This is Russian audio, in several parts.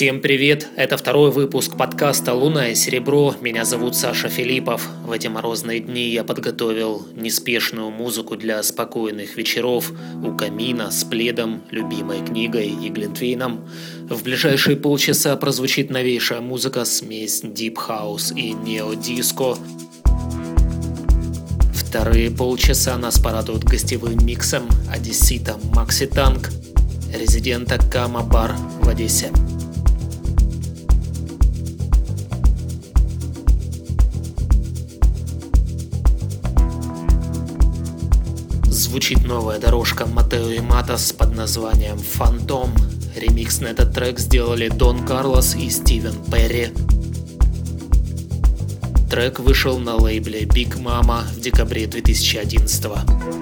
Всем привет! Это второй выпуск подкаста «Луна и серебро». Меня зовут Саша Филиппов. В эти морозные дни я подготовил неспешную музыку для спокойных вечеров у камина с пледом, любимой книгой и глинтвейном. В ближайшие полчаса прозвучит новейшая музыка, смесь Deep House и нео-диско. Вторые полчаса нас порадуют гостевым миксом Одессита Макси Танк, резидента Кама Бар в Одессе. Звучит новая дорожка Матео и Матас под названием «Фантом». Ремикс на этот трек сделали Дон Карлос и Стивен Перри. Трек вышел на лейбле Big Mama в декабре 2011 года.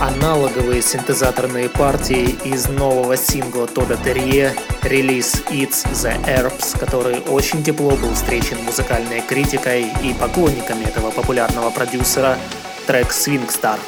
Аналоговые синтезаторные партии из нового сингла Тода Терье, релиз It's the Herbs, который очень тепло был встречен музыкальной критикой и поклонниками этого популярного продюсера, трек Swing Star.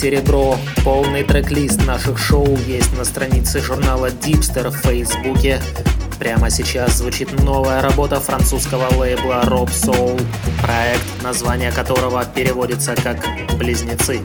Серебро». Полный трек-лист наших шоу есть на странице журнала Dipster в Фейсбуке. Прямо сейчас звучит новая работа французского лейбла Rob Soul, проект, название которого переводится как «Близнецы».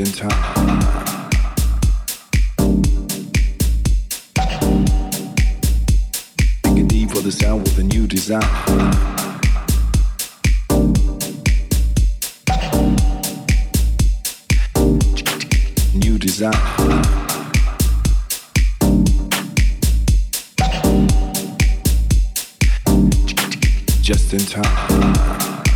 Just in time. Thinking deep for the sound with a new design. New design. Just in time.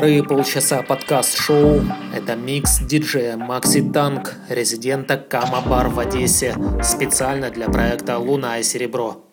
Вторые полчаса подкаст-шоу. Это микс диджея Макси Танк, резидента Кама Бар в Одессе, специально для проекта «Луна и серебро».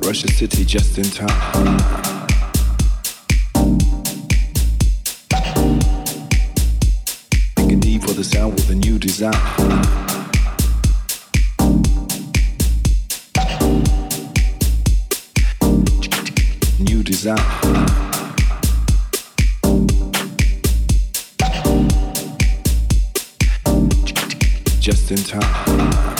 Russia City just in time. Thinking deep for the sound with a new design. New design. Just in time.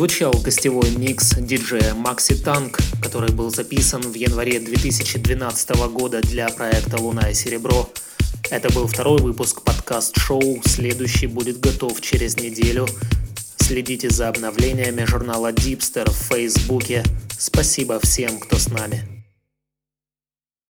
Отзвучал гостевой микс диджея Макси Танк, который был записан в январе 2012 года для проекта «Луна и серебро». Это был второй выпуск подкаст-шоу, следующий будет готов через неделю. Следите за обновлениями журнала Дипстер в Фейсбуке. Спасибо всем, кто с нами.